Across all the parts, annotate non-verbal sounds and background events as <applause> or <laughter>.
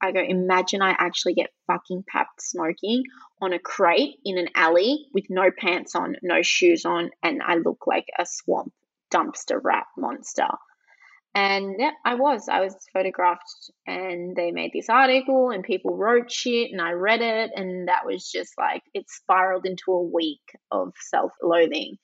I go, imagine I actually get fucking papped smoking on a crate in an alley with no pants on, no shoes on, and I look like a swamp dumpster rat monster. And yeah, I was. I was photographed, and they made this article, and people wrote shit, and I read it, and that was just like it spiraled into a week of self loathing.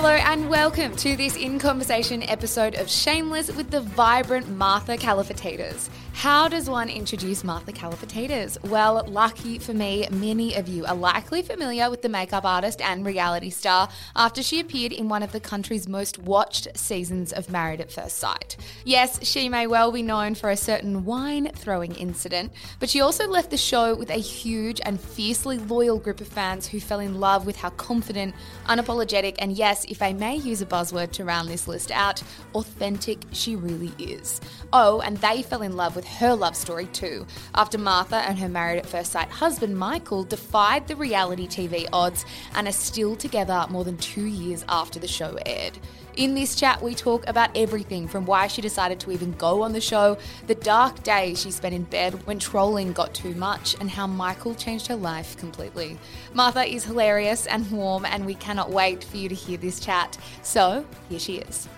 Hello and welcome to this In Conversation episode of Shameless with the vibrant Martha Kalifatidis. How does one introduce Martha Kalifatidis? Well, lucky for me, many of you are likely familiar with the makeup artist and reality star after she appeared in one of the country's most watched seasons of Married at First Sight. Yes, she may well be known for a certain wine throwing incident, but she also left the show with a huge and fiercely loyal group of fans who fell in love with how confident, unapologetic, and yes, if I may use a buzzword to round this list out, authentic she really is. Oh, and they fell in love with her love story too, after Martha and her married at first sight husband Michael defied the reality TV odds and are still together more than two years after the show aired. In this chat, we talk about everything from why she decided to even go on the show, the dark days she spent in bed when trolling got too much, and how Michael changed her life completely. Martha is hilarious and warm, and we cannot wait for you to hear this chat. So, here she is.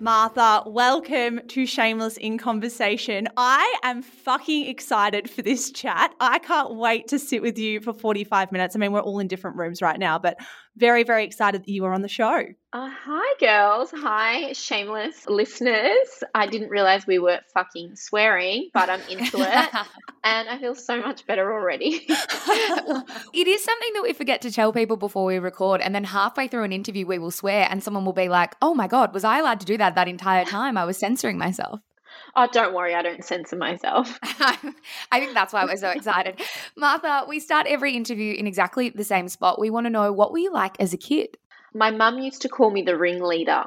Martha, welcome to Shameless in Conversation. I am fucking excited for this chat. I can't wait to sit with you for 45 minutes. I mean, we're all in different rooms right now, but very, very excited that you are on the show. Uh, hi, girls. Hi, shameless listeners. I didn't realize we were fucking swearing, but I'm into it. <laughs> and I feel so much better already. <laughs> It is something that we forget to tell people before we record, and then halfway through an interview, we will swear, and someone will be like, Oh my God, was I allowed to do that that entire time? I was censoring myself. Oh, don't worry. I don't censor myself. <laughs> I think that's why we're so excited. <laughs> Martha, we start every interview in exactly the same spot. We want to know what were you like as a kid? My mum used to call me the ringleader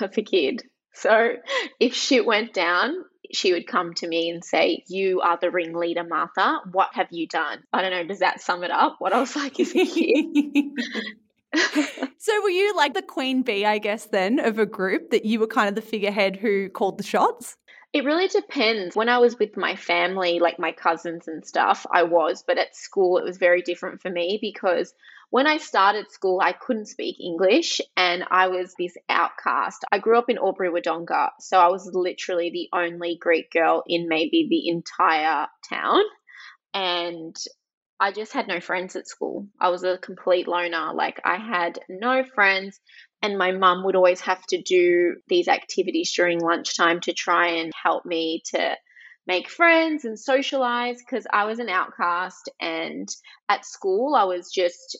of a kid. So if shit went down, she would come to me and say, You are the ringleader, Martha. What have you done? I don't know. Does that sum it up? What I was like as a kid? <laughs> so, were you like the queen bee, I guess, then of a group that you were kind of the figurehead who called the shots? It really depends. When I was with my family, like my cousins and stuff, I was, but at school it was very different for me because when I started school, I couldn't speak English and I was this outcast. I grew up in Albury Wodonga, so I was literally the only Greek girl in maybe the entire town. And I just had no friends at school. I was a complete loner. Like, I had no friends and my mum would always have to do these activities during lunchtime to try and help me to make friends and socialize because I was an outcast and at school I was just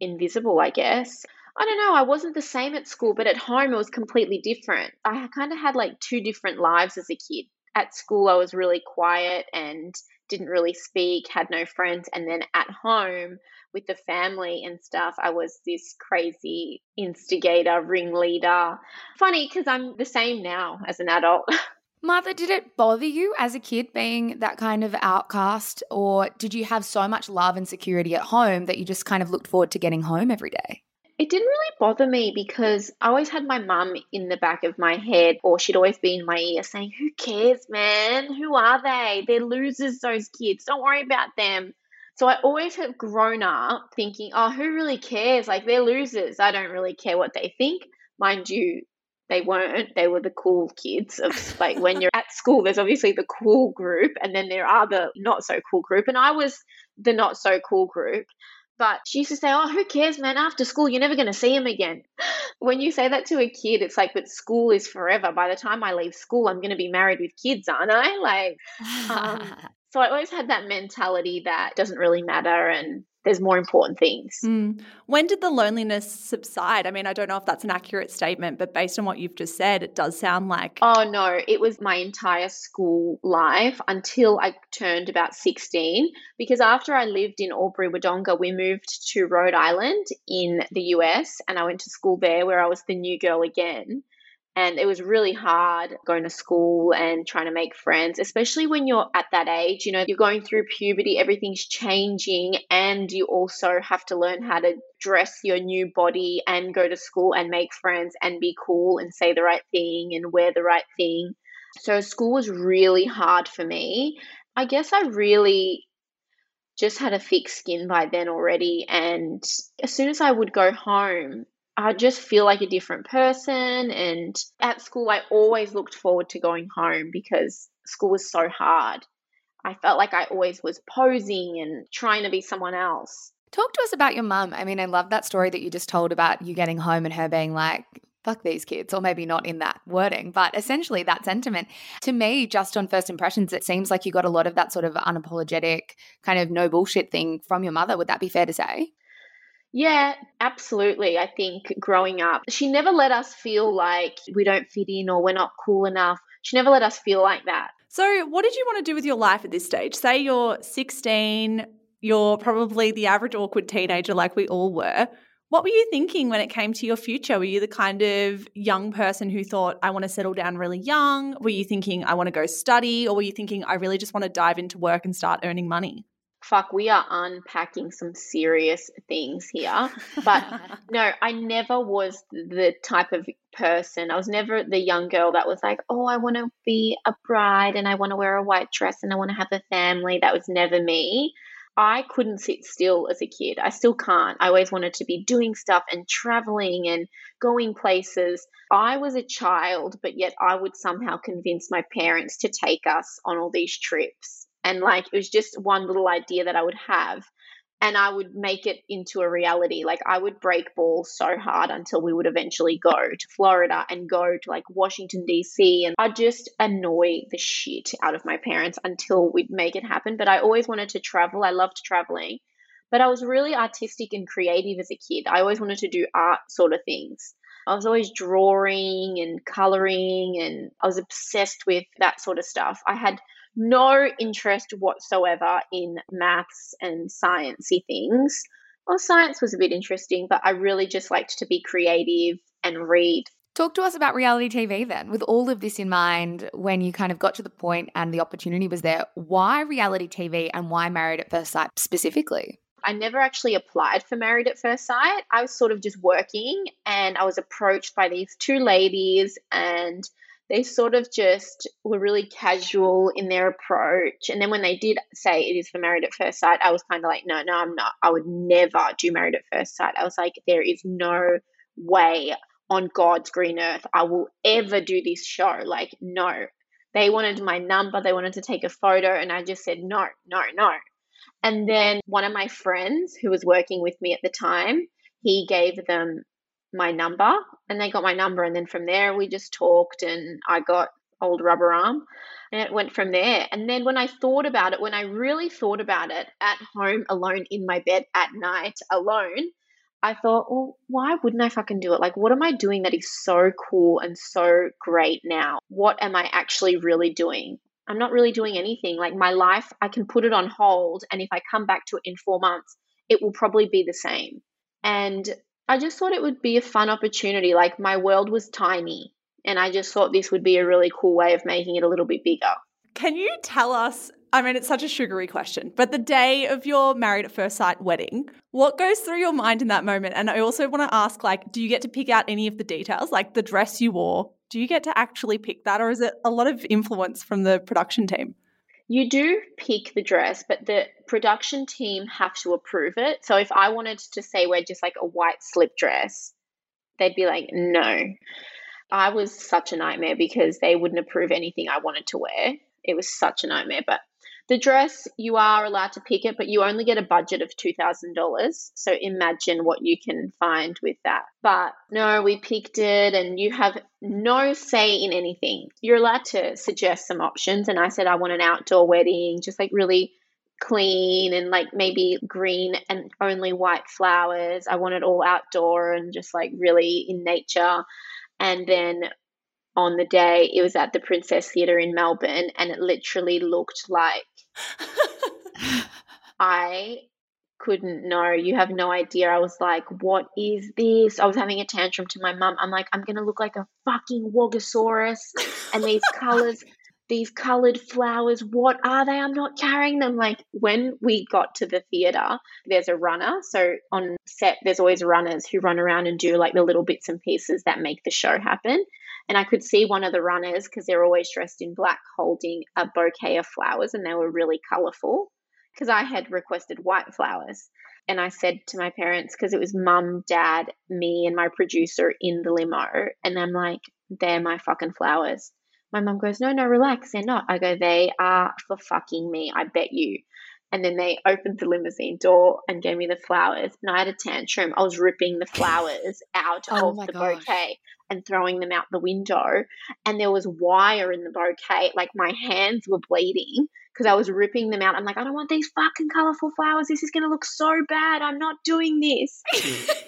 invisible, I guess. I don't know, I wasn't the same at school, but at home it was completely different. I kind of had like two different lives as a kid. at school, I was really quiet and didn't really speak, had no friends. And then at home with the family and stuff, I was this crazy instigator, ringleader. Funny because I'm the same now as an adult. <laughs> Martha, did it bother you as a kid being that kind of outcast, or did you have so much love and security at home that you just kind of looked forward to getting home every day? It didn't really bother me because I always had my mum in the back of my head, or she'd always be in my ear saying, Who cares, man? Who are they? They're losers, those kids. Don't worry about them. So I always have grown up thinking, Oh, who really cares? Like, they're losers. I don't really care what they think. Mind you, they weren't. They were the cool kids of <laughs> like when you're at school, there's obviously the cool group and then there are the not so cool group. And I was the not so cool group. But she used to say, Oh, who cares, man? After school, you're never going to see him again. <laughs> When you say that to a kid, it's like, But school is forever. By the time I leave school, I'm going to be married with kids, aren't I? Like, um, so I always had that mentality that doesn't really matter and there's more important things. Mm. When did the loneliness subside? I mean, I don't know if that's an accurate statement, but based on what you've just said, it does sound like. Oh, no, it was my entire school life until I turned about 16. Because after I lived in Albury Wodonga, we moved to Rhode Island in the US, and I went to school there where I was the new girl again. And it was really hard going to school and trying to make friends, especially when you're at that age. You know, you're going through puberty, everything's changing, and you also have to learn how to dress your new body and go to school and make friends and be cool and say the right thing and wear the right thing. So, school was really hard for me. I guess I really just had a thick skin by then already. And as soon as I would go home, I just feel like a different person. And at school, I always looked forward to going home because school was so hard. I felt like I always was posing and trying to be someone else. Talk to us about your mum. I mean, I love that story that you just told about you getting home and her being like, fuck these kids, or maybe not in that wording, but essentially that sentiment. To me, just on first impressions, it seems like you got a lot of that sort of unapologetic, kind of no bullshit thing from your mother. Would that be fair to say? Yeah, absolutely. I think growing up, she never let us feel like we don't fit in or we're not cool enough. She never let us feel like that. So, what did you want to do with your life at this stage? Say you're 16, you're probably the average awkward teenager like we all were. What were you thinking when it came to your future? Were you the kind of young person who thought, I want to settle down really young? Were you thinking, I want to go study? Or were you thinking, I really just want to dive into work and start earning money? Fuck, we are unpacking some serious things here. But <laughs> no, I never was the type of person. I was never the young girl that was like, oh, I want to be a bride and I want to wear a white dress and I want to have a family. That was never me. I couldn't sit still as a kid. I still can't. I always wanted to be doing stuff and traveling and going places. I was a child, but yet I would somehow convince my parents to take us on all these trips and like it was just one little idea that I would have and I would make it into a reality. Like I would break balls so hard until we would eventually go to Florida and go to like Washington DC and I'd just annoy the shit out of my parents until we'd make it happen. But I always wanted to travel. I loved traveling. But I was really artistic and creative as a kid. I always wanted to do art sort of things. I was always drawing and coloring and I was obsessed with that sort of stuff. I had no interest whatsoever in maths and sciencey things. Well, science was a bit interesting, but I really just liked to be creative and read. Talk to us about reality TV then. With all of this in mind, when you kind of got to the point and the opportunity was there, why reality TV and why Married at First Sight specifically? I never actually applied for Married at First Sight. I was sort of just working and I was approached by these two ladies and they sort of just were really casual in their approach. And then when they did say it is for Married at First Sight, I was kind of like, no, no, I'm not. I would never do Married at First Sight. I was like, there is no way on God's green earth I will ever do this show. Like, no. They wanted my number, they wanted to take a photo, and I just said, no, no, no. And then one of my friends who was working with me at the time, he gave them my number and they got my number and then from there we just talked and I got old rubber arm and it went from there and then when I thought about it when I really thought about it at home alone in my bed at night alone I thought, well, why wouldn't I fucking do it? Like, what am I doing that is so cool and so great now? What am I actually really doing? I'm not really doing anything. Like, my life, I can put it on hold. And if I come back to it in four months, it will probably be the same. And I just thought it would be a fun opportunity. Like, my world was tiny. And I just thought this would be a really cool way of making it a little bit bigger. Can you tell us? I mean, it's such a sugary question, but the day of your married at first sight wedding, what goes through your mind in that moment? And I also want to ask, like, do you get to pick out any of the details, like the dress you wore? Do you get to actually pick that, or is it a lot of influence from the production team? You do pick the dress, but the production team have to approve it. So if I wanted to say wear just like a white slip dress, they'd be like, no. I was such a nightmare because they wouldn't approve anything I wanted to wear. It was such a nightmare. But the dress, you are allowed to pick it, but you only get a budget of $2,000. So imagine what you can find with that. But no, we picked it, and you have no say in anything. You're allowed to suggest some options. And I said, I want an outdoor wedding, just like really clean and like maybe green and only white flowers. I want it all outdoor and just like really in nature. And then on the day it was at the Princess Theatre in Melbourne and it literally looked like <laughs> I couldn't know. You have no idea. I was like, what is this? I was having a tantrum to my mum. I'm like, I'm going to look like a fucking Wogosaurus. And these <laughs> colors, these colored flowers, what are they? I'm not carrying them. Like, when we got to the theater, there's a runner. So on set, there's always runners who run around and do like the little bits and pieces that make the show happen. And I could see one of the runners because they're always dressed in black holding a bouquet of flowers and they were really colorful because I had requested white flowers. And I said to my parents, because it was mum, dad, me, and my producer in the limo, and I'm like, they're my fucking flowers. My mum goes, no, no, relax, they're not. I go, they are for fucking me, I bet you. And then they opened the limousine door and gave me the flowers. And I had a tantrum. I was ripping the flowers out Oh of the gosh. bouquet and throwing them out the window. And there was wire in the bouquet. Like my hands were bleeding because I was ripping them out. I'm like, I don't want these fucking colorful flowers. This is going to look so bad. I'm not doing this.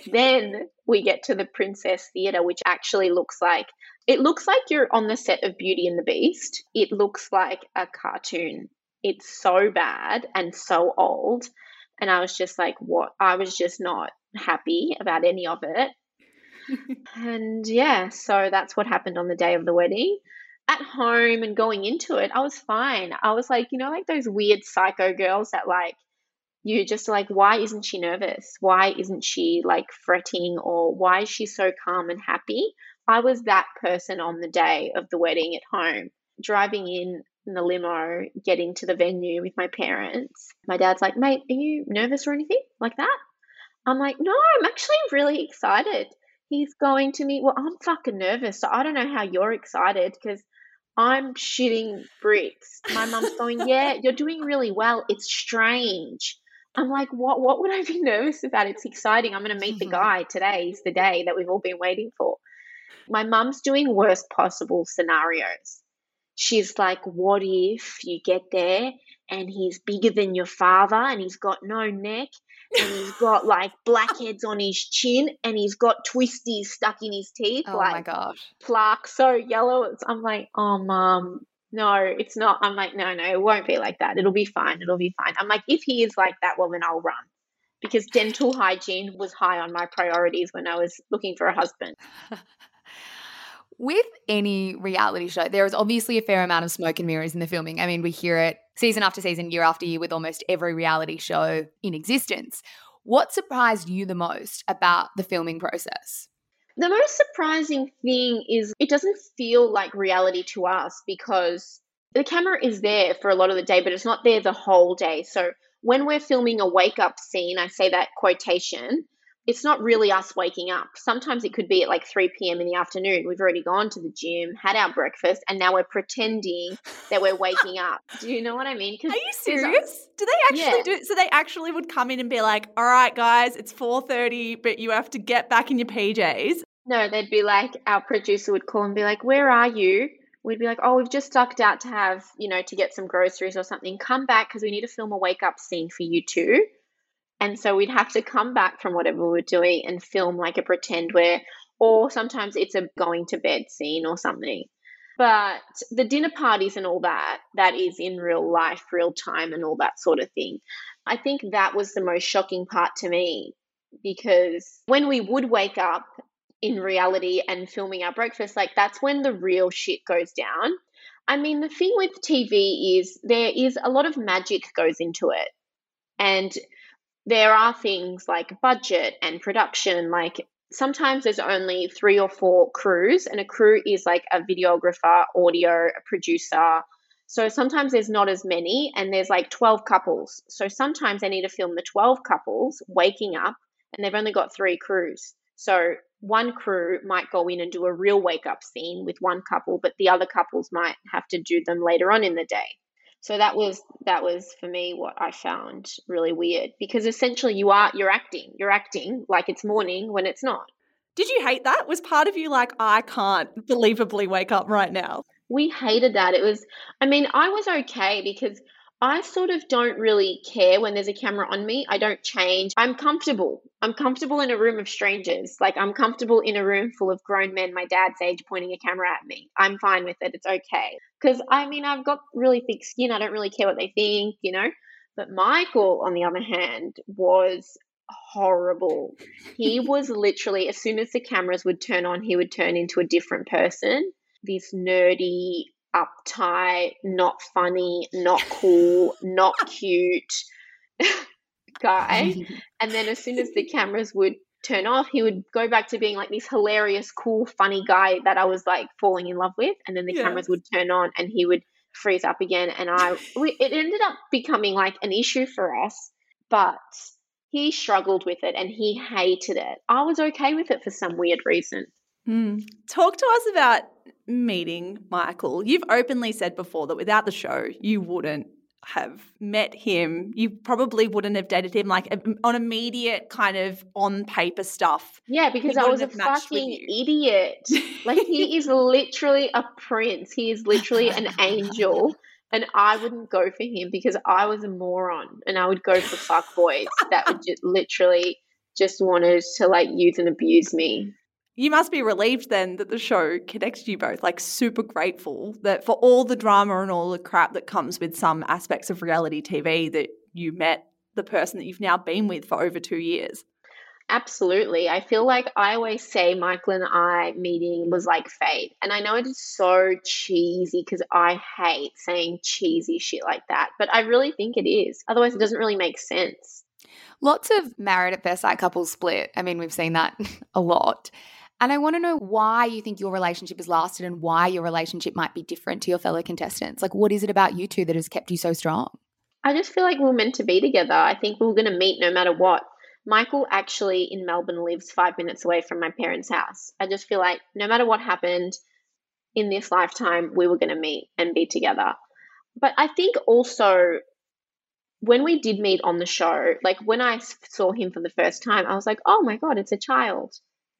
<laughs> then we get to the Princess Theatre, which actually looks like it looks like you're on the set of Beauty and the Beast. It looks like a cartoon. It's so bad and so old. And I was just like, what? I was just not happy about any of it. <laughs> and yeah, so that's what happened on the day of the wedding. At home and going into it, I was fine. I was like, you know, like those weird psycho girls that like, you just like, why isn't she nervous? Why isn't she like fretting or why is she so calm and happy? I was that person on the day of the wedding at home, driving in in the limo, getting to the venue with my parents. My dad's like, mate, are you nervous or anything like that? I'm like, no, I'm actually really excited. He's going to meet. Well, I'm fucking nervous. So I don't know how you're excited because I'm shitting bricks. My mum's going, <laughs> yeah, you're doing really well. It's strange. I'm like, what? What would I be nervous about? It's exciting. I'm going to meet the <laughs> guy today. Is the day that we've all been waiting for. My mum's doing worst possible scenarios. She's like, what if you get there and he's bigger than your father and he's got no neck and he's <laughs> got like blackheads on his chin and he's got twisties stuck in his teeth, Oh my gosh. plaque so yellow. It's, I'm like, oh, mum, no, it's not. I'm like, no, no, it won't be like that. It'll be fine. It'll be fine. I'm like, if he is like that, well, then I'll run. Because dental hygiene was high on my priorities when I was looking for a husband. <laughs> With any reality show, there is obviously a fair amount of smoke and mirrors in the filming. I mean, we hear it season after season, year after year with almost every reality show in existence. What surprised you the most about the filming process? The most surprising thing is it doesn't feel like reality to us because the camera is there for a lot of the day, but it's not there the whole day. So when we're filming a wake up scene, I say that quotation, it's not really us waking up. Sometimes it could be at like 3 p.m. in the afternoon. We've already gone to the gym, had our breakfast, and now we're pretending that we're waking up. <laughs> Do you know what I mean? Are you serious? Do they actually Yeah. do it? So they actually would come in and be like, "All right, guys, it's 4:30, but you have to get back in your PJs." No, they'd be like, our producer would call and be like, Where are you? We'd be like, Oh, we've just ducked out to have, you know, to get some groceries or something. Come back because we need to film a wake up scene for you two. And so we'd have to come back from whatever we were doing and film like a pretend where, or sometimes it's a going to bed scene or something. But the dinner parties and all that, that is in real life, real time, and all that sort of thing. I think that was the most shocking part to me because when we would wake up in reality and filming our breakfast, like that's when the real shit goes down. I mean, the thing with TV is there is a lot of magic goes into it. And there are things like budget and production, like sometimes there's only three or four crews, and a crew is like a videographer, audio, a producer. So sometimes there's not as many, and there's like 12 couples. So sometimes they need to film the 12 couples waking up, and they've only got three crews. So one crew might go in and do a real wake up scene with one couple, but the other couples might have to do them later on in the day. So that was that was for me what I found really weird because essentially you are you're acting. You're acting like it's morning when it's not. Did you hate that? Was part of you like I can't believably wake up right now? We hated that. It was I mean, I was okay because I sort of don't really care when there's a camera on me. I don't change. I'm comfortable. I'm comfortable in a room of strangers. Like I'm comfortable in a room full of grown men my dad's age pointing a camera at me. I'm fine with it. It's okay. Cuz I mean, I've got really thick skin. I don't really care what they think, you know? But Michael on the other hand was horrible. He <laughs> was literally as soon as the cameras would turn on, he would turn into a different person. This nerdy uptight, not funny, not cool, not <laughs> cute guy. <laughs> and then as soon as the cameras would turn off, he would go back to being like this hilarious, cool, funny guy that I was like falling in love with. And then the yeah. cameras would turn on and he would freeze up again. And I, we, it ended up becoming like an issue for us, but he struggled with it and he hated it. I was okay with it for some weird reason. Mm. Talk to us about meeting Michael. You've openly said before that without the show, you wouldn't have met him. You probably wouldn't have dated him like on immediate kind of on paper stuff. Yeah, because I was a fucking idiot. like he <laughs> is literally a prince. He is literally an angel. And I wouldn't go for him because I was a moron and I would go for fuck boys that would just literally just wanted to like use and abuse me. You must be relieved then that the show connected you both, like super grateful that for all the drama and all the crap that comes with some aspects of reality TV that you met the person that you've now been with for over two years. Absolutely. I feel like I always say Michael and I meeting was like fate. And I know it is so cheesy because I hate saying cheesy shit like that, but I really think it is. Otherwise, it doesn't really make sense. Lots of married at first sight couples split. I mean, we've seen that <laughs> a lot. And I want to know why you think your relationship has lasted and why your relationship might be different to your fellow contestants. Like, what is it about you two that has kept you so strong? I just feel like we are meant to be together. I think we are going to meet no matter what. Michael actually in Melbourne lives five minutes away from my parents' house. I just feel like no matter what happened in this lifetime, we were going to meet and be together. But I think also when we did meet on the show, like when I saw him for the first time, I was like, oh my God, it's a child.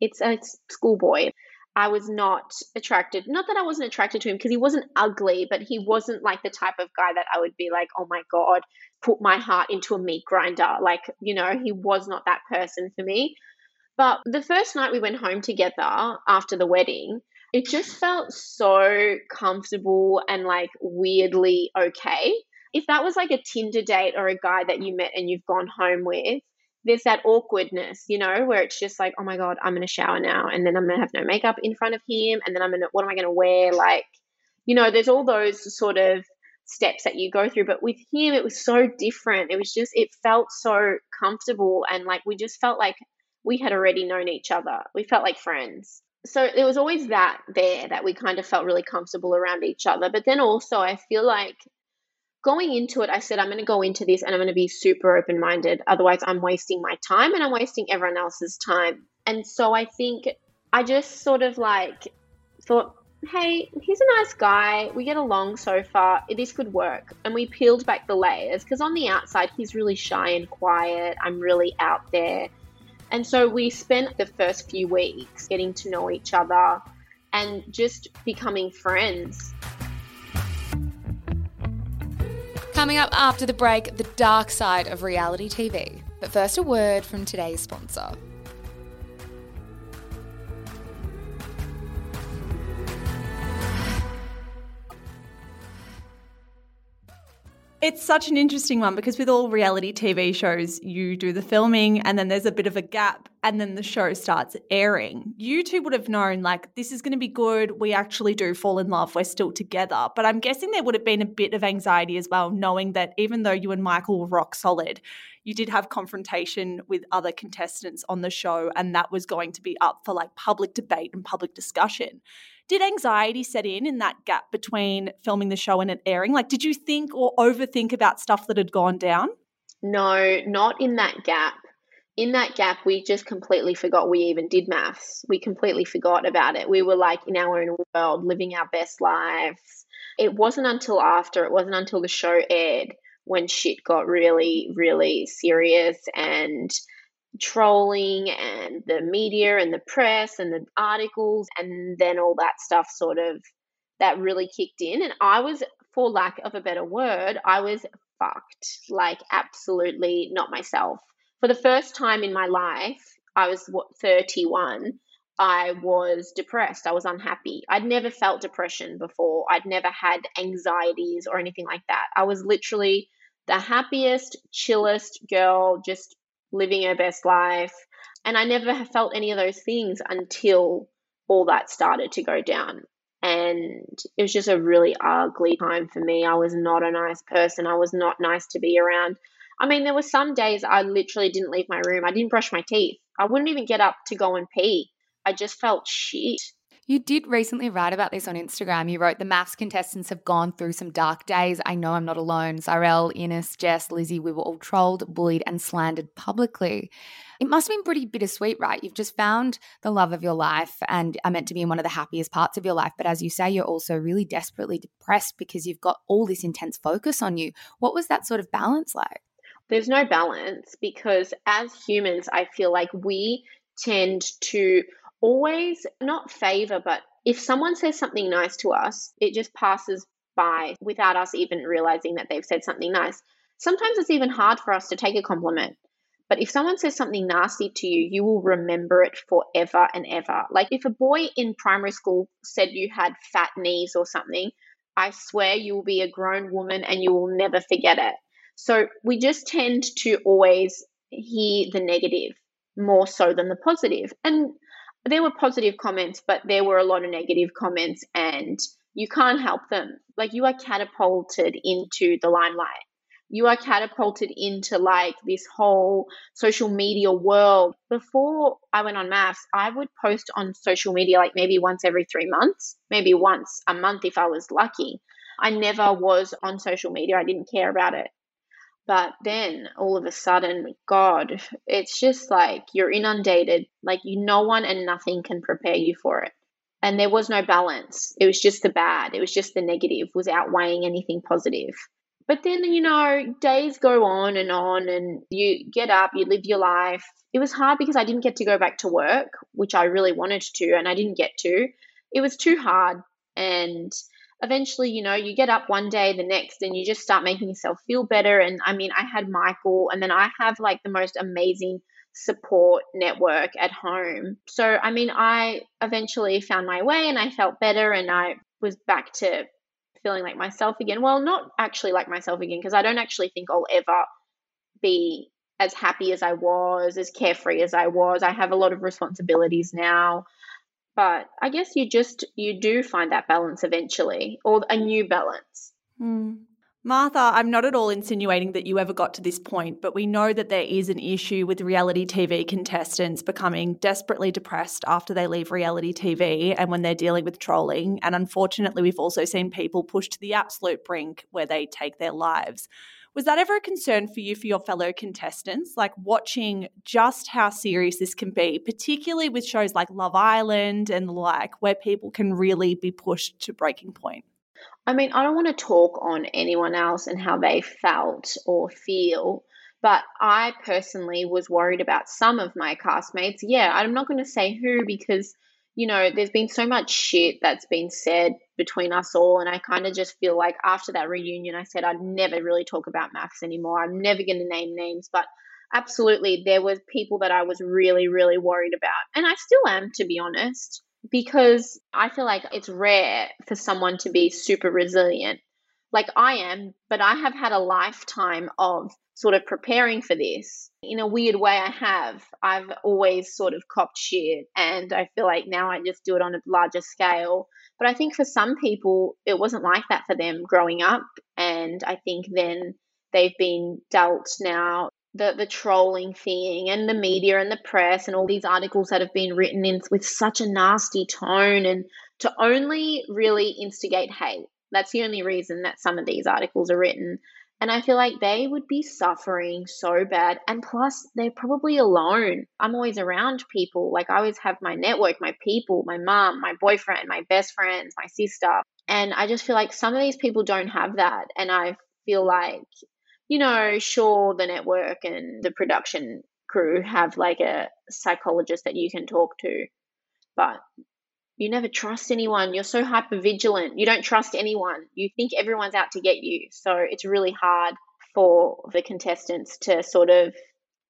It's a schoolboy. I was not attracted. Not that I wasn't attracted to him because he wasn't ugly, but he wasn't like the type of guy that I would be like, oh my God, put my heart into a meat grinder. Like, you know, he was not that person for me. But the first night we went home together after the wedding, it just felt so comfortable and like weirdly okay. If that was like a Tinder date or a guy that you met and you've gone home with, there's that awkwardness, you know, where it's just like, oh my God, I'm going to shower now. And then I'm going to have no makeup in front of him. And then I'm going to, what am I going to wear? Like, you know, there's all those sort of steps that you go through. But with him, it was so different. It was just, it felt so comfortable. And like, we just felt like we had already known each other. We felt like friends. So there was always that there that we kind of felt really comfortable around each other. But then also, I feel like going into it, I said, I'm going to go into this and I'm going to be super open minded. Otherwise, I'm wasting my time and I'm wasting everyone else's time. And so I think I just sort of like thought, hey, he's a nice guy. We get along so far. This could work. And we peeled back the layers because on the outside, he's really shy and quiet. I'm really out there. And so we spent the first few weeks getting to know each other and just becoming friends. Coming up after the break, the dark side of reality TV. But first, a word from today's sponsor. It's such an interesting one because with all reality TV shows, you do the filming and then there's a bit of a gap and then the show starts airing. You two would have known, like, this is going to be good. We actually do fall in love. We're still together. But I'm guessing there would have been a bit of anxiety as well, knowing that even though you and Michael were rock solid, you did have confrontation with other contestants on the show and that was going to be up for like public debate and public discussion did anxiety set in in that gap between filming the show and it airing? Like, did you think or overthink about stuff that had gone down? No, not in that gap. In that gap, we just completely forgot we even did MAFS. We completely forgot about it. We were like in our own world, living our best lives. It wasn't until after, it wasn't until the show aired when shit got really, really serious and trolling and the media and the press and the articles and then all that stuff sort of that really kicked in. And I was for lack of a better word I was fucked like absolutely not myself. For the first time in my life I was what 31 I was depressed. I was unhappy. I'd never felt depression before. I'd never had anxieties or anything like that. I was literally the happiest chillest girl just living her best life. And I never felt any of those things until all that started to go down. And it was just a really ugly time for me. I was not a nice person. I was not nice to be around. I mean, there were some days I literally didn't leave my room. I didn't brush my teeth. I wouldn't even get up to go and pee. I just felt shit. You did recently write about this on Instagram. You wrote the MAFS contestants have gone through some dark days. I know I'm not alone. Cyrell, Ines, Jess, Lizzie, we were all trolled, bullied, and slandered publicly. It must have been pretty bittersweet, right? You've just found the love of your life and are meant to be in one of the happiest parts of your life. But as you say, you're also really desperately depressed because you've got all this intense focus on you. What was that sort of balance like? There's no balance because as humans, I feel like we tend to always not favor, but if someone says something nice to us, it just passes by without us even realizing that they've said something nice. Sometimes it's even hard for us to take a compliment. But if someone says something nasty to you, you will remember it forever and ever. Like if a boy in primary school said you had fat knees or something, I swear you will be a grown woman and you will never forget it. So we just tend to always hear the negative more so than the positive. And there were positive comments, but there were a lot of negative comments, and you can't help them. Like you are catapulted into the limelight. You are catapulted into like this whole social media world. Before I went on MAFS, I would post on social media like maybe once every three months, maybe once a month if I was lucky. I never was on social media. I didn't care about it. But then all of a sudden, God, it's just like you're inundated. Like you, no one and nothing can prepare you for it. And there was no balance. It was just the bad. It was just the negative was outweighing anything positive. But then, you know, days go on and on, and you get up, you live your life. It was hard because I didn't get to go back to work, which I really wanted to, and I didn't get to. It was too hard. And eventually, you know, you get up one day, the next, and you just start making yourself feel better. And I mean, I had Michael, and then I have like the most amazing support network at home. So, I mean, I eventually found my way and I felt better and I was back to feeling like myself again. Well, not actually like myself again, because I don't actually think I'll ever be as happy as I was, as carefree as I was. I have a lot of responsibilities now. But I guess you just you do find that balance eventually, or a new balance. Mm. Martha, I'm not at all insinuating that you ever got to this point, but we know that there is an issue with reality TV contestants becoming desperately depressed after they leave reality TV and when they're dealing with trolling. And unfortunately, we've also seen people pushed to the absolute brink where they take their lives. Was that ever a concern for you for your fellow contestants? Like watching just how serious this can be, particularly with shows like Love Island and the like, where people can really be pushed to breaking point? I mean, I don't want to talk on anyone else and how they felt or feel, but I personally was worried about some of my castmates. Yeah, I'm not going to say who because you know, there's been so much shit that's been said between us all. And I kind of just feel like after that reunion, I said I'd never really talk about MAFS anymore. I'm never going to name names, but absolutely there was people that I was really really worried about and I still am to be honest because I feel like it's rare for someone to be super resilient like I am but I have had a lifetime of sort of preparing for this. In a weird way I have. I've always sort of copped shit and I feel like now I just do it on a larger scale. But I think for some people it wasn't like that for them growing up and I think then they've been dealt now the the trolling thing and the media and the press and all these articles that have been written in with such a nasty tone and to only really instigate hate. That's the only reason that some of these articles are written. And I feel like they would be suffering so bad. And plus, they're probably alone. I'm always around people. Like, I always have my network, my people, my mom, my boyfriend, my best friends, my sister. And I just feel like some of these people don't have that. And I feel like you know, sure, the network and the production crew have like a psychologist that you can talk to, but you never trust anyone. You're so hyper vigilant. You don't trust anyone. You think everyone's out to get you. So it's really hard for the contestants to sort of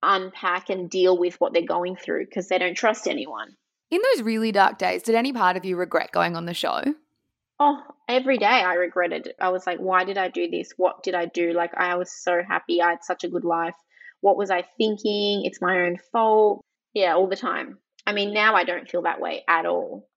unpack and deal with what they're going through because they don't trust anyone. In those really dark days, did any part of you regret going on the show? Oh, every day I regretted. I was like, why did I do this? What did I do? Like, I was so happy. I had such a good life. What was I thinking? It's my own fault. Yeah, all the time. I mean, now I don't feel that way at all.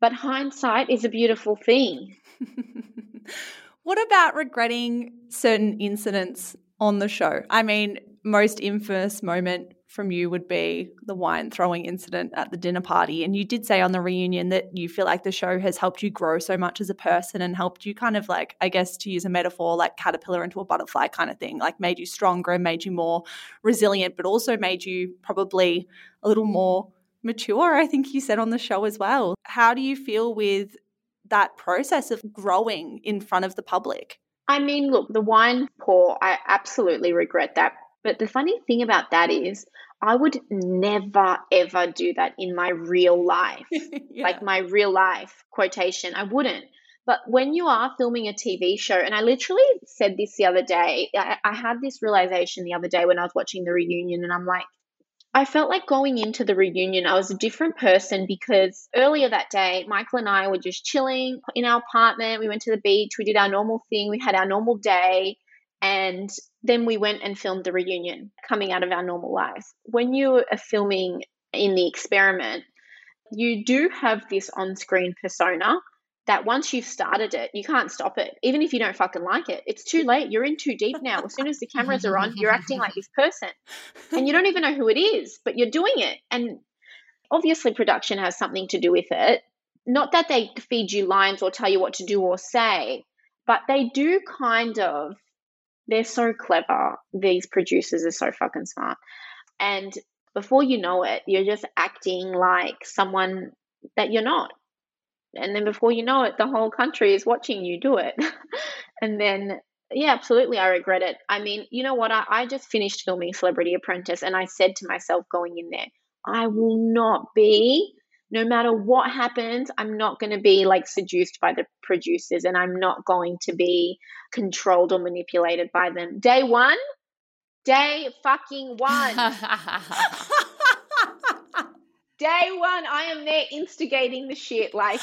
But hindsight is a beautiful thing. <laughs> what about regretting certain incidents on the show? I mean, most infamous moment from you would be the wine throwing incident at the dinner party. And you did say on the reunion that you feel like the show has helped you grow so much as a person and helped you kind of like, I guess, to use a metaphor, like caterpillar into a butterfly kind of thing, like made you stronger and made you more resilient, but also made you probably a little more mature, I think you said on the show as well. How do you feel with that process of growing in front of the public? I mean, look, the wine pour, I absolutely regret that but the funny thing about that is, I would never ever do that in my real <laughs> life. yeah. Like my real life quotation, I wouldn't. But when you are filming a TV show, and I literally said this the other day, I, I had this realization the other day when I was watching the reunion, and I'm like, I felt like going into the reunion, I was a different person because earlier that day, Michael and I were just chilling in our apartment. We went to the beach, we did our normal thing, we had our normal day. And then we went and filmed the reunion coming out of our normal lives. When you are filming in the experiment, you do have this on screen persona that once you've started it, you can't stop it. Even if you don't fucking like it, it's too late. You're in too deep now. As soon as the cameras are on, you're acting like this person. And you don't even know who it is, but you're doing it. And obviously, production has something to do with it. Not that they feed you lines or tell you what to do or say, but they do kind of they're so clever. These producers are so fucking smart. And before you know it, you're just acting like someone that you're not. And then before you know it, the whole country is watching you do it. <laughs> and then, yeah, absolutely, I regret it. I mean, you know what? I, I just finished filming Celebrity Apprentice and I said to myself going in there, I will not be no matter what happens, I'm not going to be like seduced by the producers and I'm not going to be controlled or manipulated by them. Day one, day fucking one. <laughs> day one, I am there instigating the shit. Like,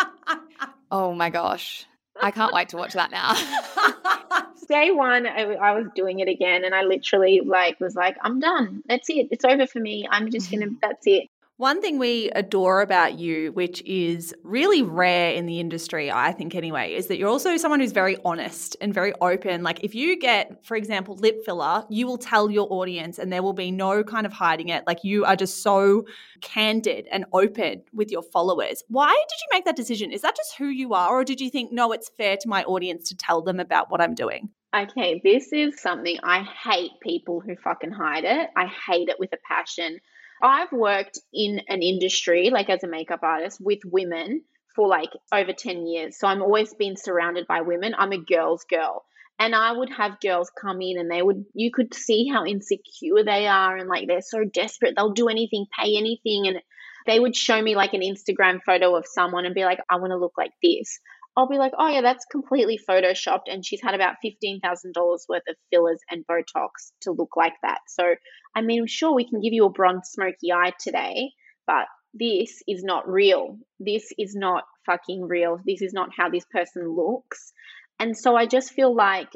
<laughs> oh my gosh. I can't wait to watch that now. <laughs> Day one, I, I, was doing it again, and I literally like was like, "I'm done. That's it. It's over for me. I'm just gonna. Mm-hmm. That's it." One thing we adore about you, which is really rare in the industry, I think anyway, is that you're also someone who's very honest and very open. Like if you get, for example, lip filler, you will tell your audience and there will be no kind of hiding it. Like you are just so candid and open with your followers. Why did you make that decision? Is that just who you are? Or did you think, no, it's fair to my audience to tell them about what I'm doing? Okay, this is something I hate people who fucking hide it. I hate it with a passion. I've worked in an industry, like as a makeup artist, with women for like over 10 years. So I'm always been surrounded by women. I'm a girl's girl. And I would have girls come in and they would, you could see how insecure they are and like they're so desperate. They'll do anything, pay anything. And they would show me like an Instagram photo of someone and be like, I want to look like this. I'll be like, oh yeah, that's completely photoshopped, and she's had about fifteen thousand dollars worth of fillers and Botox to look like that. So, I mean, sure, we can give you a bronze, smoky eye today, but this is not real. This is not fucking real. This is not how this person looks. And so I just feel like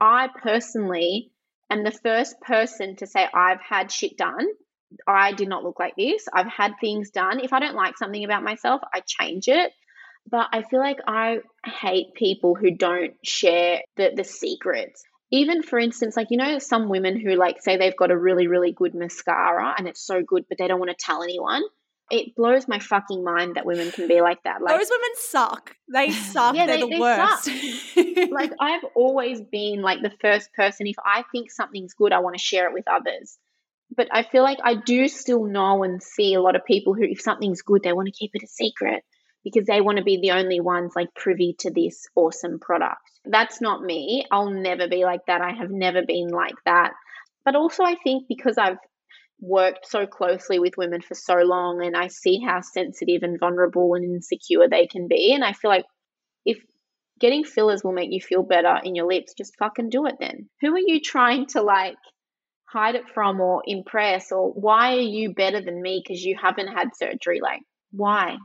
I personally am the first person to say I've had shit done. I did not look like this. I've had things done. If I don't like something about myself, I change it. But I feel like I hate people who don't share the, the secrets. Even for instance, like, you know, some women who like say they've got a really, really good mascara and it's so good, but they don't want to tell anyone it blows my fucking mind that women can be like that. Like those women suck. They <laughs> suck. yeah, They're they, the they worst. <laughs> like I've always been like the first person. If I think something's good, I want to share it with others. But I feel like I do still know and see a lot of people who, if something's good, they want to keep it a secret because they want to be the only ones like privy to this awesome product. That's not me. I'll never be like that. I have never been like that. But also, I think because I've worked so closely with women for so long and I see how sensitive and vulnerable and insecure they can be. And I feel like if getting fillers will make you feel better in your lips, just fucking do it then. Who are you trying to like hide it from or impress? Or why are you better than me because you haven't had surgery? Like, why?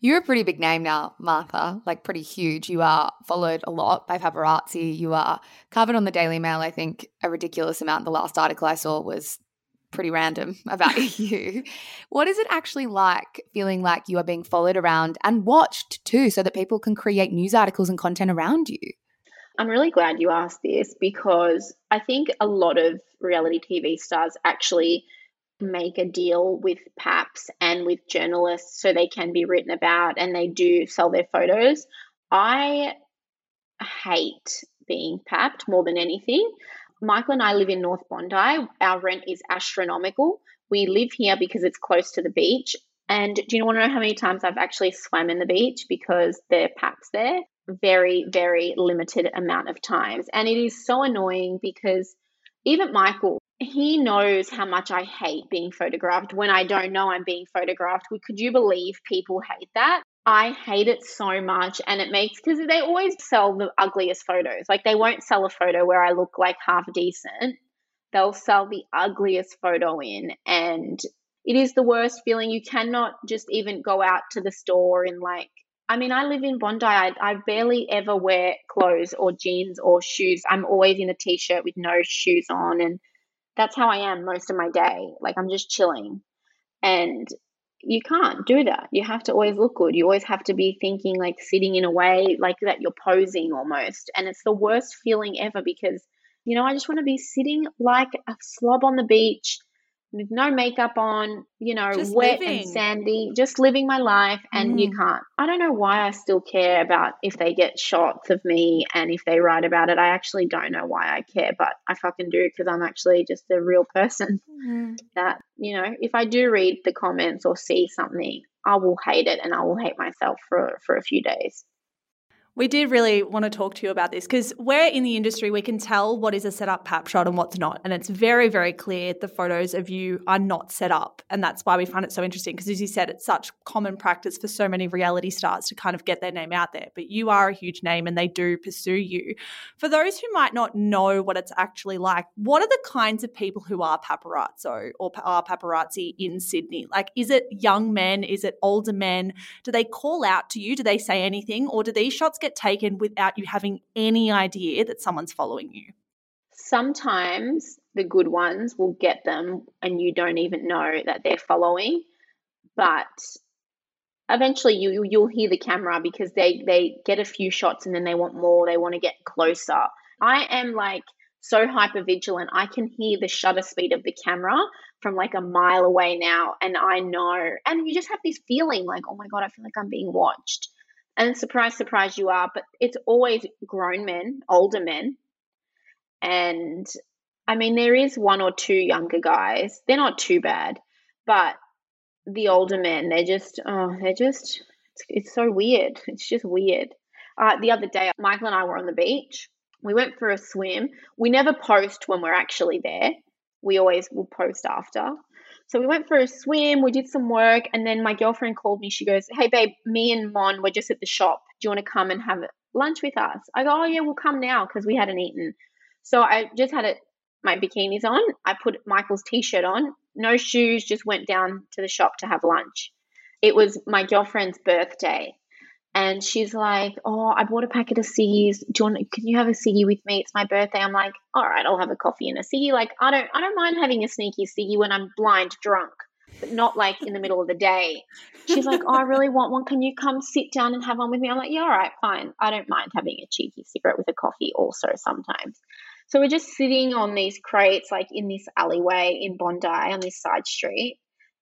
You're a pretty big name now, Martha, like pretty huge. You are followed a lot by paparazzi. You are covered on the Daily Mail, I think, a ridiculous amount. The last article I saw was pretty random <laughs> about <laughs> you. What is it actually like feeling like you are being followed around and watched too, so that people can create news articles and content around you? I'm really glad you asked this because I think a lot of reality TV stars actually make a deal with PAPs and with journalists so they can be written about and they do sell their photos. I hate being papped more than anything. Michael and I live in North Bondi. Our rent is astronomical. We live here because it's close to the beach. And do you want to know how many times I've actually swam in the beach because there are paps there? Very, very limited amount of times. And it is so annoying because even Michael, he knows how much I hate being photographed when I don't know I'm being photographed. Could you believe people hate that? I hate it so much. And it makes, because they always sell the ugliest photos. Like they won't sell a photo where I look like half decent. They'll sell the ugliest photo in. And it is the worst feeling. You cannot just even go out to the store and like, I mean, I live in Bondi. I, I barely ever wear clothes or jeans or shoes. I'm always in a t shirt with no shoes on. And that's how I am most of my day. Like I'm just chilling. And you can't do that. You have to always look good. You always have to be thinking like sitting in a way like that you're posing almost. And it's the worst feeling ever because, you know, I just want to be sitting like a slob on the beach with no makeup on, you know, just wet living. and sandy, just living my life. And mm. you can't. I don't know why I still care about if they get shots of me and if they write about it. I actually don't know why I care, but I fucking do because I'm actually just a real <laughs> person. Mm. That, you know, if I do read the comments or see something, I will hate it and I will hate myself for, for a few days. We did really want to talk to you about this because we're in the industry, we can tell what is a set up pap shot and what's not. And it's very, very clear the photos of you are not set up. And that's why we find it so interesting because, as you said, it's such common practice for so many reality stars to kind of get their name out there. But you are a huge name and they do pursue you. For those who might not know what it's actually like, what are the kinds of people who are paparazzo or are paparazzi in Sydney? Like, is it young men? Is it older men? Do they call out to you? Do they say anything? Or do these shots get get taken without you having any idea that someone's following you? Sometimes the good ones will get them and you don't even know that they're following, but eventually you you'll hear the camera because they they get a few shots and then they want more, they want to get closer. I am like so hyper vigilant. I can hear the shutter speed of the camera from like a mile away now and I know and you just have this feeling like oh my god, I feel like I'm being watched. And surprise, surprise, you are, but it's always grown men, older men. And I mean, there is one or two younger guys. They're not too bad, but the older men, they're just, oh, they're just, it's, it's so weird. It's just weird. Uh, the other day, Michael and I were on the beach. We went for a swim. We never post when we're actually there. We always will post after. So we went for a swim, we did some work, and then my girlfriend called me. She goes, Hey, babe, me and Mon were just at the shop. Do you want to come and have lunch with us? I go, Oh, yeah, we'll come now because we hadn't eaten. So I just had it, my bikinis on. I put Michael's t shirt on, no shoes, just went down to the shop to have lunch. It was my girlfriend's birthday. And she's like, "Oh, I bought a packet of ciggies. Do you want? Can you have a ciggy with me? It's my birthday." I'm like, "All right, I'll have a coffee and a ciggy." Like, I don't, I don't mind having a sneaky ciggy when I'm blind drunk, but not like in the middle of the day. She's like, "Oh, I really want one. Can you come sit down and have one with me?" I'm like, "Yeah, all right, fine. I don't mind having a cheeky cigarette with a coffee, also sometimes." So we're just sitting on these crates, like in this alleyway in Bondi on this side street,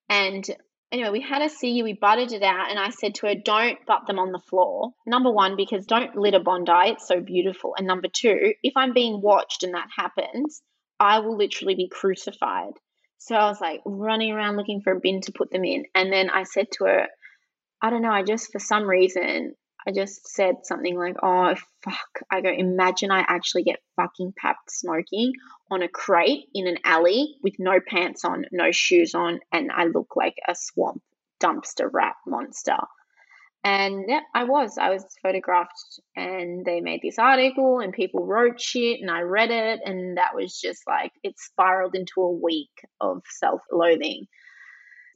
and anyway, we had a ciggy, we butted it out, and I said to her, Don't butt them on the floor. Number one, because don't litter Bondi, it's so beautiful. And number two, if I'm being watched and that happens, I will literally be crucified. So I was like running around looking for a bin to put them in. And then I said to her, I don't know, I just, for some reason, I just said something like, oh, fuck. I go, imagine I actually get fucking papped smoking on a crate in an alley with no pants on, no shoes on, and I look like a swamp dumpster rat monster. And yeah, I was. I was photographed, and they made this article, and people wrote shit, and I read it, and that was just like it spiraled into a week of self loathing.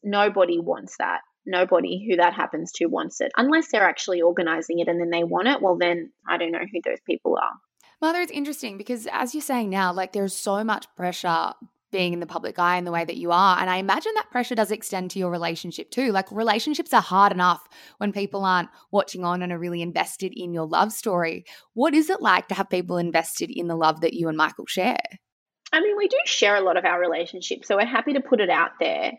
Nobody wants that nobody who that happens to wants it unless they're actually organizing it and then they want it. Well, then I don't know who those people are. Mother, it's interesting because as you're saying now, like there's so much pressure being in the public eye in the way that you are. And I imagine that pressure does extend to your relationship too. Like relationships are hard enough when people aren't watching on and are really invested in your love story. What is it like to have people invested in the love that you and Michael share? I mean, we do share a lot of our relationship, so we're happy to put it out there.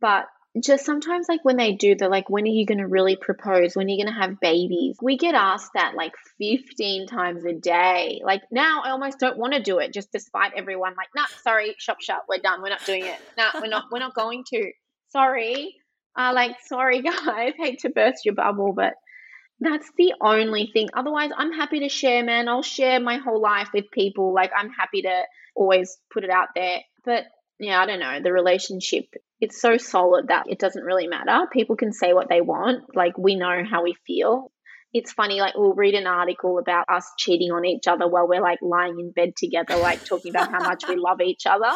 But just sometimes like when they do the like when are you going to really propose? When are you going to have babies? We get asked that like 15 times a day. Like now i almost don't want to do it just despite everyone like nah sorry shop shop we're done we're not doing it. Nah we're not we're not going to. Sorry uh like sorry <laughs> guys hate to burst your bubble but that's the only thing. Otherwise i'm happy to share man. I'll share my whole life with people. Like i'm happy to always put it out there. But yeah, I don't know. The relationship, it's so solid that it doesn't really matter. People can say what they want. Like, we know how we feel. It's funny, like, we'll read an article about us cheating on each other while we're like lying in bed together, like talking about how much we <laughs> love each other.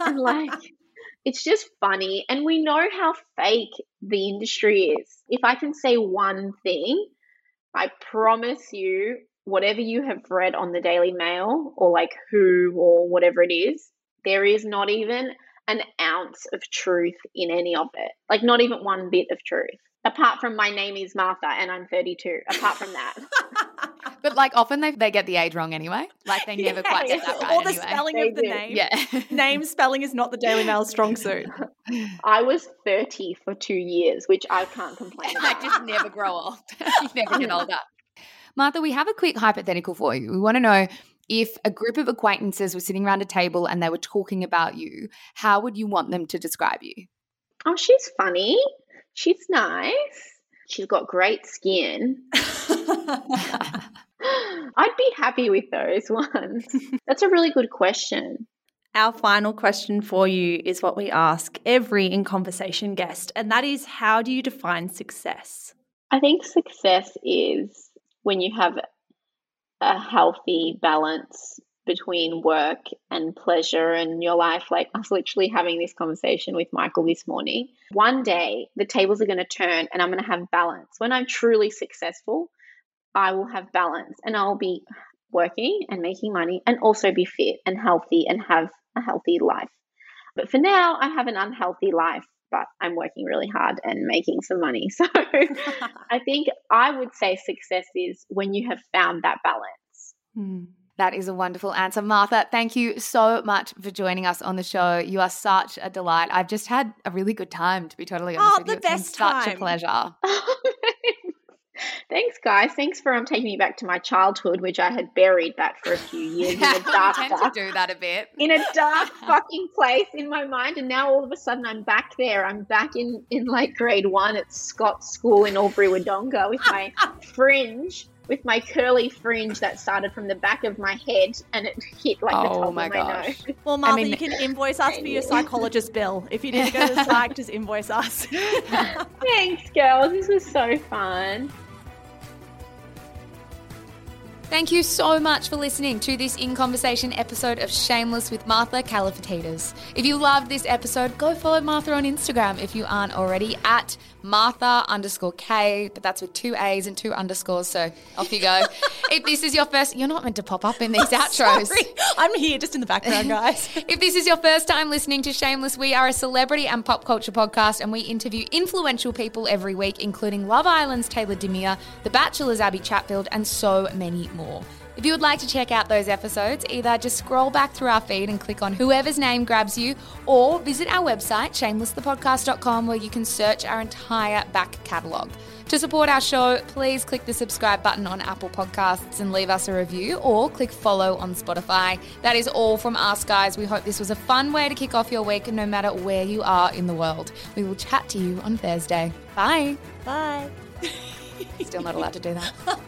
And like, <laughs> it's just funny. And we know how fake the industry is. If I can say one thing, I promise you, whatever you have read on the Daily Mail or like Who or whatever it is, there is not even an ounce of truth in any of it. Like, not even one bit of truth. Apart from my name is Martha and I'm 32. Apart from that. <laughs> but like often they, they get the age wrong anyway. Like they never yeah, quite get that <laughs> right. Or the anyway. spelling they of the do. name. Yeah. <laughs> name spelling is not the Daily Mail's strong suit. I was 30 for two years, which I can't complain about. I just never grow old. you never get older. Martha, we have a quick hypothetical for you. We want to know if a group of acquaintances were sitting around a table and they were talking about you, how would you want them to describe you? Oh, she's funny. She's nice. She's got great skin. <laughs> <laughs> I'd be happy with those <laughs> ones. That's a really good question. Our final question for you is what we ask every in conversation guest, and that is how do you define success? I think success is when you have a healthy balance between work and pleasure and your life. Like, I was literally having this conversation with Michael this morning. One day, the tables are going to turn and I'm going to have balance. When I'm truly successful, I will have balance and I'll be working and making money and also be fit and healthy and have a healthy life. But for now, I have an unhealthy life, but I'm working really hard and making some money. <laughs> So <laughs> I think I would say success is when you have found that balance. Hmm. That is a wonderful answer. Martha, thank you so much for joining us on the show. You are such a delight. I've just had a really good time, to be totally honest oh, with the you. It's best such time. a pleasure. <laughs> Thanks, guys. Thanks for um, taking me back to my childhood, which I had buried back for a few years in a <laughs> dark, we tend dark, to do that a bit. in a dark <laughs> fucking place in my mind, and now all of a sudden I'm back there. I'm back in in like grade one at Scott's school in Albury Wodonga with my <laughs> fringe with my curly fringe that started from the back of my head and it hit like the Oh top my of my gosh. nose. Well, Martha, mean- you can invoice us for your psychologist bill. If you need to go to the psych, just invoice us. Thanks, girls. This was so fun. Thank you so much for listening to this In Conversation episode of Shameless with Martha Kalifatidis. If you loved this episode, go follow Martha on Instagram if you aren't already at Martha underscore K, but that's with two A's and two underscores, so off you go. <laughs> if this is your first, you're not meant to pop up in these <laughs> outros. Sorry. I'm here just in the background, <laughs> guys. If this is your first time listening to Shameless, we are a celebrity and pop culture podcast and we interview influential people every week, including Love Island's Tayla Damir, The Bachelor's Abby Chatfield, and so many more. If you would like to check out those episodes, either just scroll back through our feed and click on whoever's name grabs you, or visit our website, shamelessthepodcast.com, where you can search our entire back catalogue. To support our show, please click the subscribe button on Apple Podcasts and leave us a review, or click follow on Spotify. That is all from us, guys. We hope this was a fun way to kick off your week, no matter where you are in the world. We will chat to you on Thursday. Bye. Bye. Still not allowed to do that. <laughs>